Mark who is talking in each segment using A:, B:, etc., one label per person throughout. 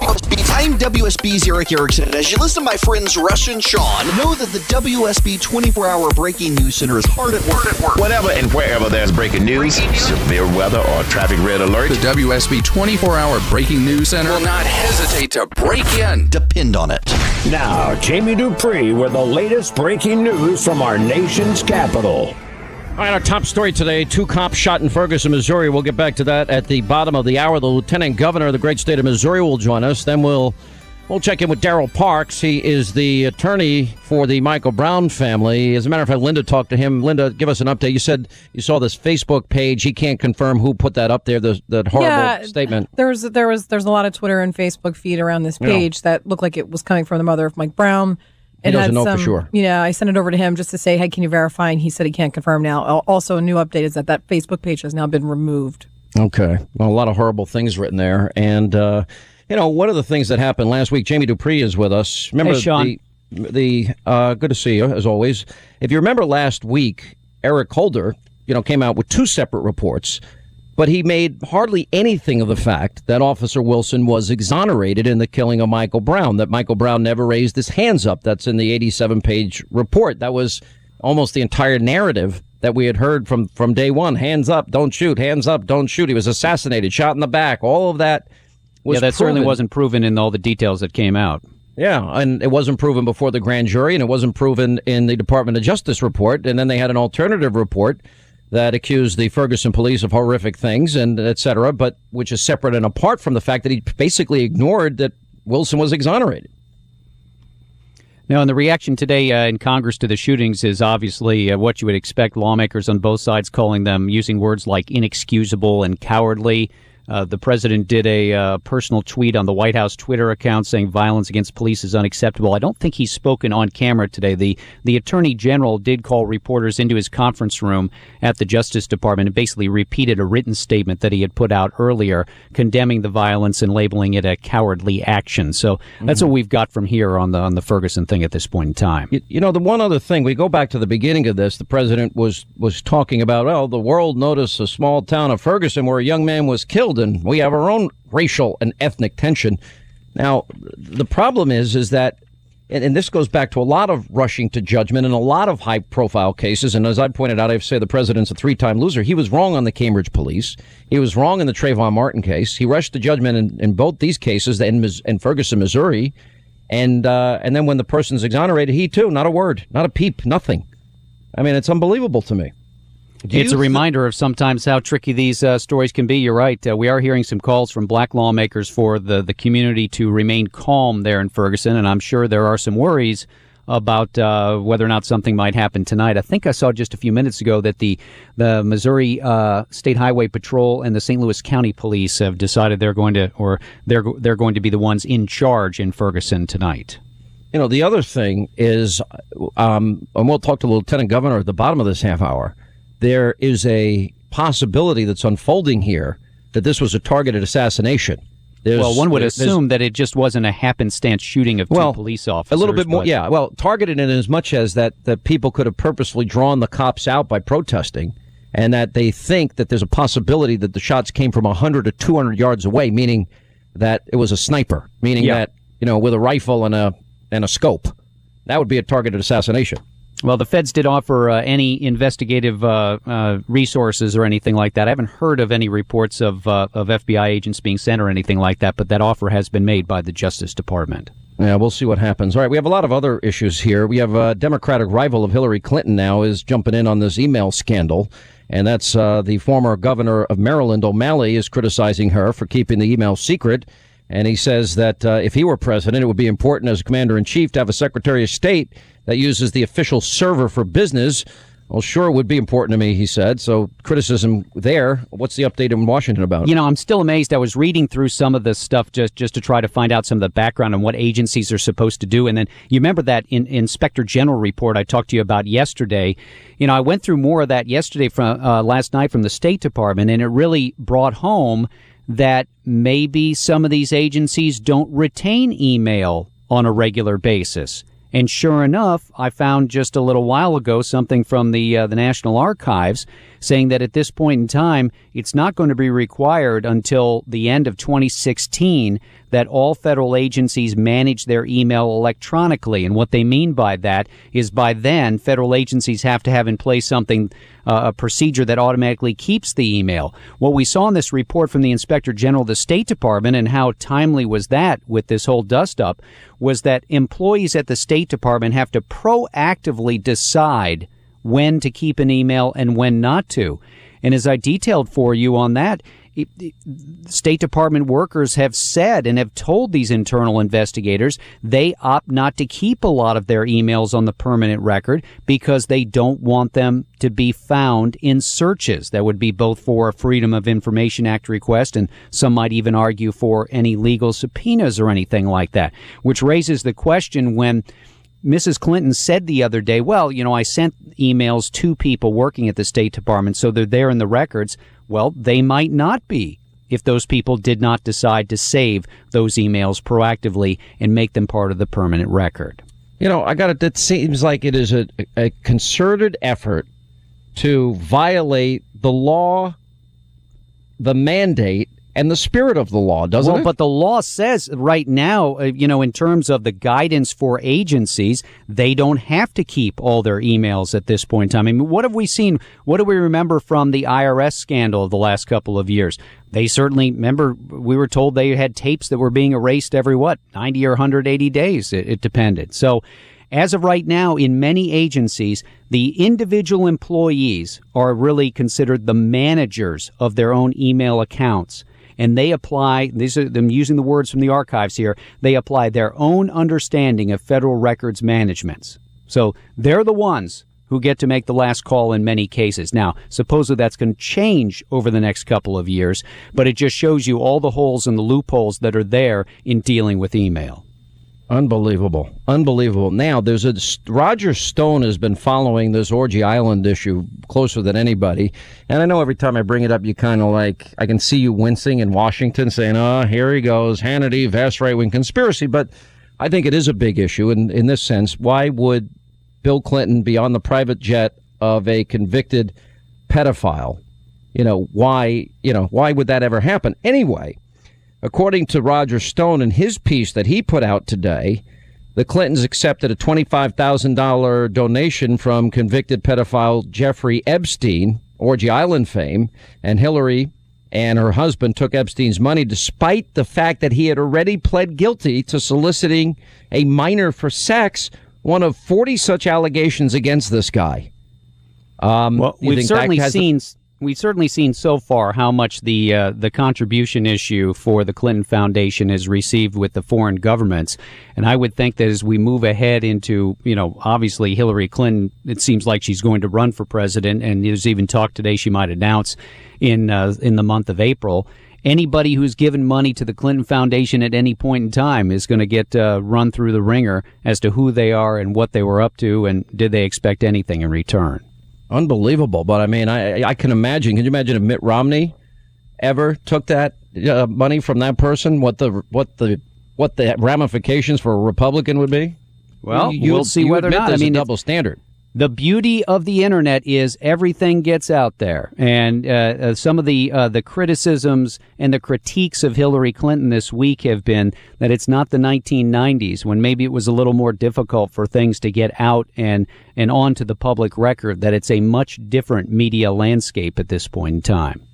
A: I'm WSB's Erick Erickson. and As you listen to my friends Rush and Sean, know that the WSB 24 hour breaking news center is hard at work.
B: Whatever and wherever there's breaking news, severe weather, or traffic red alert,
C: The WSB 24 hour breaking news center will not hesitate to break in.
A: Depend on it.
D: Now, Jamie Dupree with the latest breaking news from our nation's capital.
E: All right, our top story today two cops shot in Ferguson, Missouri. We'll get back to that at the bottom of the hour. The lieutenant governor of the great state of Missouri will join us. Then we'll. We'll check in with Daryl Parks. He is the attorney for the Michael Brown family. As a matter of fact, Linda talked to him. Linda, give us an update. You said you saw this Facebook page. He can't confirm who put that up there. The, that horrible
F: Yeah,
E: statement.
F: There was there was there's a lot of Twitter and Facebook feed around this
E: Yeah.
F: page that looked like it was coming from the mother of Mike Brown.
E: He doesn't know for sure.
F: You know, I sent it over to him just to say, "Hey, can you verify?" And he said he can't confirm now. Also, a new update is that that Facebook page has now been removed.
E: Okay. Well, a lot of horrible things written there. And, uh, you know, one of the things that happened last week, Jamie Dupree is with us. Remember
G: Hey, Sean.
E: the, the uh, good to see you, as always. If you remember last week, Eric Holder, you know, came out with two separate reports, but he made hardly anything of the fact that Officer Wilson was exonerated in the killing of Michael Brown, that Michael Brown never raised his hands up. That's in the 87 page report. That was almost the entire narrative that we had heard from from day one hands up don't shoot hands up don't shoot he was assassinated shot in the back all of that was
G: yeah, that certainly wasn't proven in all the details that came out.
E: yeah and it wasn't proven before the grand jury and it wasn't proven in the department of justice report and then they had an alternative report that accused the ferguson police of horrific things and etc. but which is separate and apart from the fact that he basically ignored that wilson was exonerated
G: Now, and the reaction today uh, in Congress to the shootings is obviously uh, what you would expect. Lawmakers on both sides calling them using words like inexcusable and cowardly. Uh, the president did a uh, personal tweet on the White House Twitter account saying violence against police is unacceptable. I don't think he's spoken on camera today. The the attorney general did call reporters into his conference room at the Justice Department and basically repeated a written statement that he had put out earlier, condemning the violence and labeling it a cowardly action. So that's what we've got from here on the on the Ferguson thing at this point in time.
E: You, you know, the one other thing we go back to the beginning of this. The president was was talking about, well, the world noticed a small town of Ferguson where a young man was killed, and we have our own racial and ethnic tension. Now, the problem is, is that, and, and this goes back to a lot of rushing to judgment in a lot of high profile cases. And as I pointed out, I say the president's a three time loser. He was wrong on the Cambridge police. He was wrong in the Trayvon Martin case. He rushed to judgment in, in both these cases in, in Ferguson, Missouri. And uh, and then when the person's exonerated, he too, not a word, not a peep, nothing. I mean, it's unbelievable to me. Do
G: it's
E: you
G: a reminder of sometimes how tricky these uh, stories can be. You're right. Uh, we are hearing some calls from black lawmakers for the, the community to remain calm there in Ferguson, and I'm sure there are some worries about uh, whether or not something might happen tonight. I think I saw just a few minutes ago that the the Missouri uh, State Highway Patrol and the St. Louis County Police have decided they're going to, or they're they're going to be the ones in charge in Ferguson tonight.
E: You know, the other thing is, um, and we'll talk to the lieutenant governor at the bottom of this half hour. There is a possibility that's unfolding here that this was a targeted assassination. There's,
G: well, one would assume that it just wasn't a happenstance shooting of two
E: well,
G: police officers.
E: A little bit more,
G: but-
E: yeah. Well, targeted in as much as that that people could have purposefully drawn the cops out by protesting, and that they think that there's a possibility that the shots came from 100 to 200 yards away, meaning that it was a sniper, meaning
G: Yeah.
E: that you know with a rifle and a and a scope, that would be a targeted assassination.
G: Well, the feds did offer uh, any investigative uh, uh, resources or anything like that. I haven't heard of any reports of uh, of FBI agents being sent or anything like that, but that offer has been made by the Justice Department.
E: Yeah, we'll see what happens. All right, we have a lot of other issues here. We have a Democratic rival of Hillary Clinton now is jumping in on this email scandal, and that's uh, the former governor of Maryland, O'Malley, is criticizing her for keeping the email secret. And he says that uh, if he were president, it would be important as commander in chief to have a secretary of state that uses the official server for business. Well, sure, it would be important to me, he said. So, criticism there. What's the update in Washington about?
G: You know, I'm still amazed. I was reading through some of this stuff just just to try to find out some of the background on what agencies are supposed to do. And then you remember that in, Inspector General report I talked to you about yesterday. You know, I went through more of that yesterday from uh, last night from the State Department, and it really brought home that maybe some of these agencies don't retain email on a regular basis. And sure enough, I found just a little while ago something from the uh, the National Archives saying that at this point in time, it's not going to be required until the end of 2016 that all federal agencies manage their email electronically. And what they mean by that is by then, federal agencies have to have in place something, uh, a procedure that automatically keeps the email. What we saw in this report from the Inspector General of the State Department and how timely was that with this whole dust up was that employees at the State Department have to proactively decide when to keep an email and when not to. And as I detailed for you on that, State Department workers have said and have told these internal investigators they opt not to keep a lot of their emails on the permanent record because they don't want them to be found in searches. That would be both for a Freedom of Information Act request and some might even argue for any legal subpoenas or anything like that, which raises the question when Mrs. Clinton said the other day, well, you know, I sent emails to people working at the State Department, so they're there in the records. Well, they might not be if those people did not decide to save those emails proactively and make them part of the permanent record.
E: You know, I got it. It seems like it is a, a concerted effort to violate the law, the mandate, and the spirit of the law, doesn't
G: well,
E: it?
G: But the law says right now, uh, you know, in terms of the guidance for agencies, they don't have to keep all their emails at this point in time. I mean, what have we seen? What do we remember from the IRS scandal of the last couple of years? They certainly remember we were told they had tapes that were being erased every what 90 or 180 days. It, it depended. So, as of right now, in many agencies, the individual employees are really considered the managers of their own email accounts and they apply these are them using the words from the archives here they apply their own understanding of federal records management so they're the ones who get to make the last call in many cases. Now, supposedly that's going to change over the next couple of years, but it just shows you all the holes and the loopholes that are there in dealing with email.
E: Unbelievable. Unbelievable. Now, there's a Roger Stone has been following this Orgy Island issue closer than anybody. And I know every time I bring it up, you kind of like, I can see you wincing in Washington saying, oh, here he goes, Hannity, vast right wing conspiracy. But I think it is a big issue in, in this sense. Why would Bill Clinton be on the private jet of a convicted pedophile? You know, why, you know, why would that ever happen? Anyway, According to Roger Stone in his piece that he put out today, the Clintons accepted a $25,000 donation from convicted pedophile Jeffrey Epstein, Orgy Island fame, and Hillary and her husband took Epstein's money despite the fact that he had already pled guilty to soliciting a minor for sex, one of 40 such allegations against this guy.
G: Um, well, we've certainly seen. The- we've certainly seen so far how much the uh, the contribution issue for the Clinton Foundation has received with the foreign governments, and I would think that as we move ahead into you know obviously Hillary Clinton, it seems like she's going to run for president, and there's even talk today she might announce in uh, in the month of April. Anybody who's given money to the Clinton Foundation at any point in time is going to get uh, run through the wringer as to who they are and what they were up to, and did they expect anything in return.
E: Unbelievable. But I mean, I I can imagine. Can you imagine if Mitt Romney ever took that uh, money from that person? What the what the what the ramifications for a Republican would be?
G: Well, you, we'll see whether or not.
E: I
G: mean,
E: a double standard.
G: The beauty of the internet is everything gets out there, and uh, uh, some of the uh, the criticisms and the critiques of Hillary Clinton this week have been that it's not the 1990s when maybe it was a little more difficult for things to get out and and onto the public record. That it's a much different media landscape at this point in time.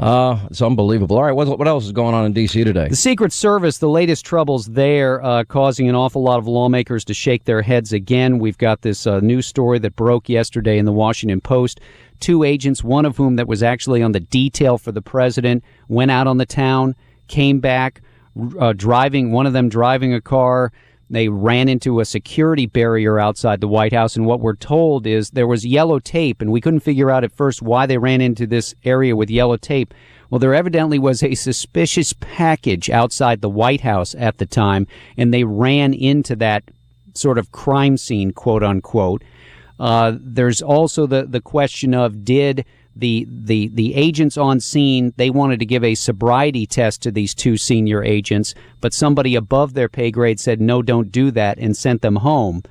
E: Uh, it's unbelievable. All right, what, what else is going on in D.C. today?
G: The Secret Service, the latest troubles there, uh, causing an awful lot of lawmakers to shake their heads again. We've got this uh, news story that broke yesterday in the Washington Post. Two agents, one of whom that was actually on the detail for the president, went out on the town, came back, uh, driving, one of them driving a car they ran into a security barrier outside the White House, and what we're told is there was yellow tape, and we couldn't figure out at first why they ran into this area with yellow tape. Well, there evidently was a suspicious package outside the White House at the time, and they ran into that sort of crime scene, quote unquote. Uh, there's also the, the question of did the the the agents on scene they wanted to give a sobriety test to these two senior agents, but somebody above their pay grade said no, don't do that, and sent them home.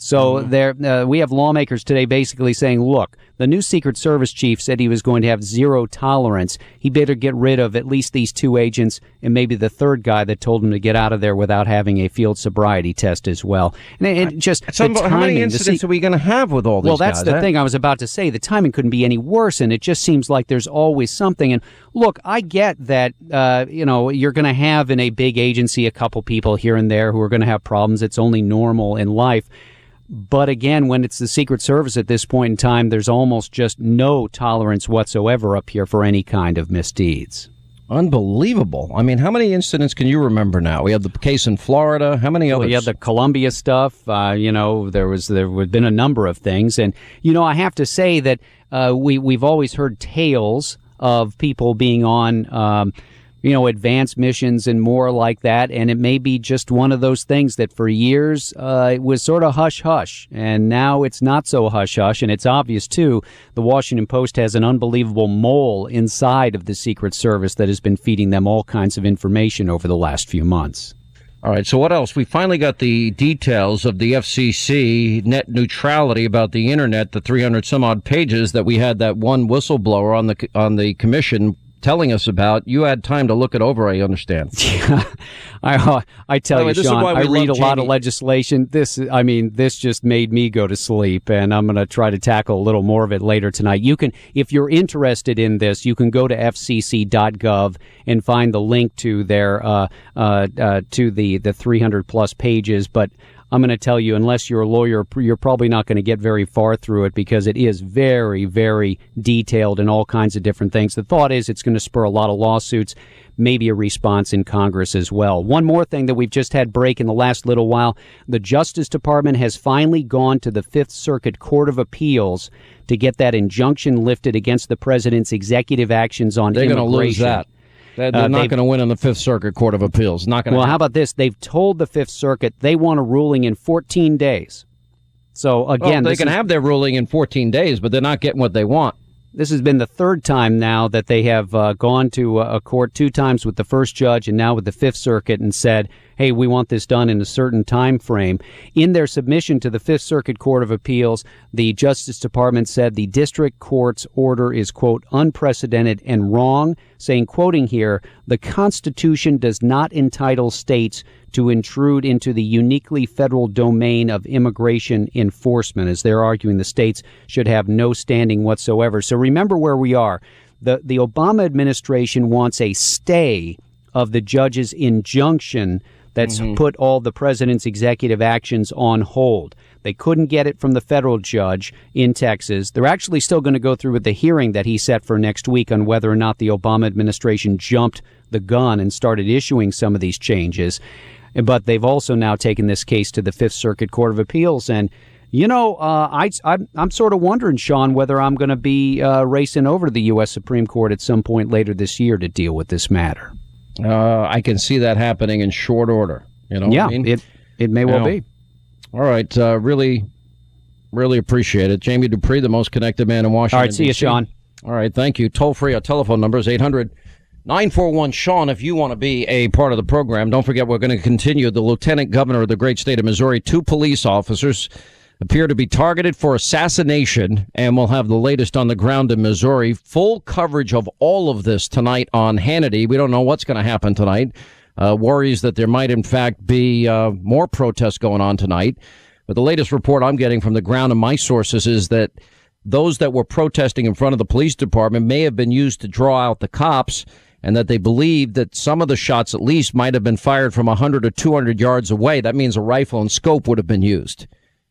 G: So there, uh, we have lawmakers today basically saying, look, the new Secret Service chief said he was going to have zero tolerance. He better get rid of at least these two agents and maybe the third guy that told him to get out of there without having a field sobriety test as well. And it, it just
E: how many incidents
G: se-
E: are we going to have with all these
G: well, that's
E: guys,
G: the
E: huh?
G: thing I was about to say. The timing couldn't be any worse, and it just seems like there's always something. And look, I get that uh, you know you're going to have in a big agency a couple people here and there who are going to have problems. It's only normal in life. But again, when it's the Secret Service at this point in time, there's almost just no tolerance whatsoever up here for any kind of misdeeds.
E: Unbelievable. I mean, how many incidents can you remember now? We had the case in Florida. How many others?
G: Well, yeah, the Colombia stuff. Uh, you know, there was there had been a number of things, and you know, I have to say that uh, we we've always heard tales of people being on. Um, you know, advanced missions and more like that. And it may be just one of those things that for years uh, it was sort of hush hush. And now it's not so hush hush. And it's obvious, too. The Washington Post has an unbelievable mole inside of the Secret Service that has been feeding them all kinds of information over the last few months.
E: All right. So what else? We finally got the details of the FCC net neutrality about the internet. The 300 some odd pages that we had that one whistleblower on the on the commission telling us about. You had time to look it over. I understand.
G: Yeah, I uh, I tell
E: By the way,
G: you,
E: this is
G: Sean,
E: why we
G: I read a
E: love
G: lot of legislation. This, I mean, this just made me go to sleep, and I'm going to try to tackle a little more of it later tonight. You can, if you're interested in this, you can go to fcc.gov and find the link to their uh, uh, uh, to the the 300 plus pages, but. I'm going to tell you, unless you're a lawyer, you're probably not going to get very far through it because it is very, very detailed in all kinds of different things. The thought is it's going to spur a lot of lawsuits, maybe a response in Congress as well. One more thing that we've just had break in the last little while the Justice Department has finally gone to the Fifth Circuit Court of Appeals to get that injunction lifted against the president's executive actions on
E: They're going to
G: immigration.
E: lose that. They're, they're
G: Uh,
E: not going to win in the Fifth Circuit Court of Appeals. Not going.
G: Well, how about this? They've told the Fifth Circuit they want a ruling in 14 days. So
E: Well,
G: again,
E: they can
G: is-
E: have their ruling in 14 days, but they're not getting what they want.
G: This has been the third time now that they have uh, gone to uh, a court two times with the first judge and now with the Fifth Circuit and said, "Hey, we want this done in a certain time frame." In their submission to the Fifth Circuit Court of Appeals, the Justice Department said the district court's order is quote unprecedented and wrong, saying quoting here, "The Constitution does not entitle states to intrude into the uniquely federal domain of immigration enforcement, as they're arguing the states should have no standing whatsoever. So remember where we are. The, the Obama administration wants a stay of the judge's injunction that's mm-hmm. put all the president's executive actions on hold. They couldn't get it from the federal judge in Texas. They're actually still going to go through with the hearing that he set for next week on whether or not the Obama administration jumped the gun and started issuing some of these changes. But they've also now taken this case to the Fifth Circuit Court of Appeals. And, you know, uh, I, I'm, I'm sort of wondering, Sean, whether I'm going to be uh, racing over to the U.S. Supreme Court at some point later this year to deal with this matter.
E: Uh, I can see that happening in short order. You know, what
G: yeah,
E: I mean?
G: it, it may well
E: Yeah.
G: be.
E: All right, uh, really, really appreciate it. Jamie Dupree, the most connected man in Washington.
G: All right, see you,
E: DC.
G: Sean.
E: All right, thank you. Toll free. Our telephone number is 800 941 Sean. If you want to be a part of the program, don't forget we're going to continue. The lieutenant governor of the great state of Missouri, two police officers appear to be targeted for assassination, and we'll have the latest on the ground in Missouri. Full coverage of all of this tonight on Hannity. We don't know what's going to happen tonight. Uh, worries that there might, in fact, be uh, more protests going on tonight. But the latest report I'm getting from the ground and my sources is that those that were protesting in front of the police department may have been used to draw out the cops and that they believe that some of the shots at least might have been fired from 100 or 200 yards away. That means a rifle and scope would have been used.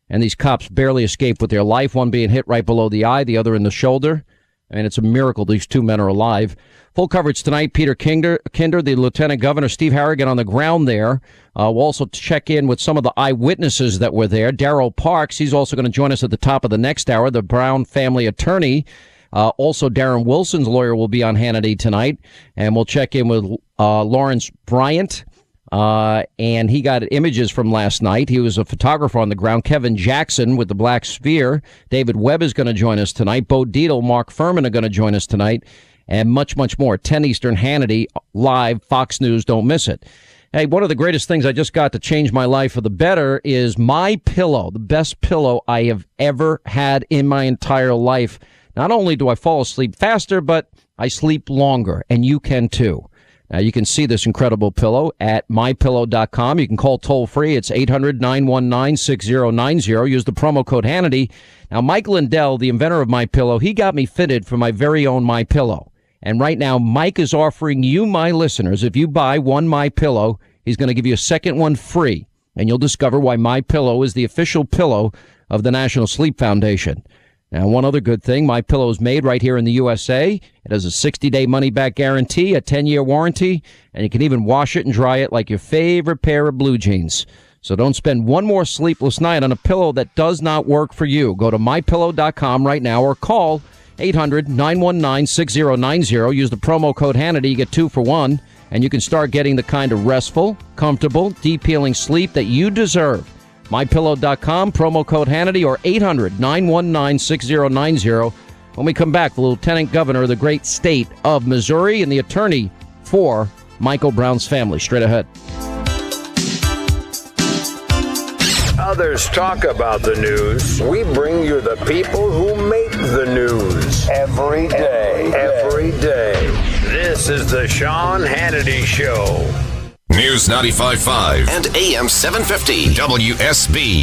E: And these cops barely escaped with their life, one being hit right below the eye, the other in the shoulder. And it's a miracle these two men are alive. Full coverage tonight. Peter Kinder, Kinder the Lieutenant Governor, Steve Harrigan on the ground there. Uh, we'll also check in with some of the eyewitnesses that were there. Daryl Parks, he's also going to join us at the top of the next hour. The Brown family attorney. Uh, also, Darren Wilson's lawyer will be on Hannity tonight. And we'll check in with uh, Lawrence Bryant. Uh, and he got images from last night. He was a photographer on the ground. Kevin Jackson with the Black Sphere. David Webb is going to join us tonight. Bo Dietl, Mark Fuhrman are going to join us tonight, and much, much more. 10 Eastern Hannity live, Fox News. Don't miss it. Hey, one of the greatest things I just got to change my life for the better is my pillow, the best pillow I have ever had in my entire life. Not only do I fall asleep faster, but I sleep longer, and you can too. Now you can see this incredible pillow at mypillow.com. You can call toll free. It's 800-919-6090. Use the promo code Hannity. Now Mike Lindell, the inventor of my pillow, he got me fitted for my very own my pillow. And right now, Mike is offering you, my listeners, if you buy one My Pillow, he's going to give you a second one free, and you'll discover why My Pillow is the official pillow of the National Sleep Foundation. Now, one other good thing, My Pillow is made right here in the USA. It has a 60-day money-back guarantee, a 10-year warranty, and you can even wash it and dry it like your favorite pair of blue jeans. So don't spend one more sleepless night on a pillow that does not work for you. Go to mypillow.com right now or call 800 919 6090. Use the promo code Hannity. You get two for one, and you can start getting the kind of restful, comfortable, deep healing sleep that you deserve. MyPillow.com, promo code Hannity, or 800 919 6090. When we come back, the Lieutenant Governor of the great state of Missouri and the attorney for Michael Brown's family. Straight ahead.
D: Others talk about the news. We bring you the people who make the news every day. Every day. This is the Sean Hannity Show.
H: News 95.5
A: And AM 750.
H: WSB.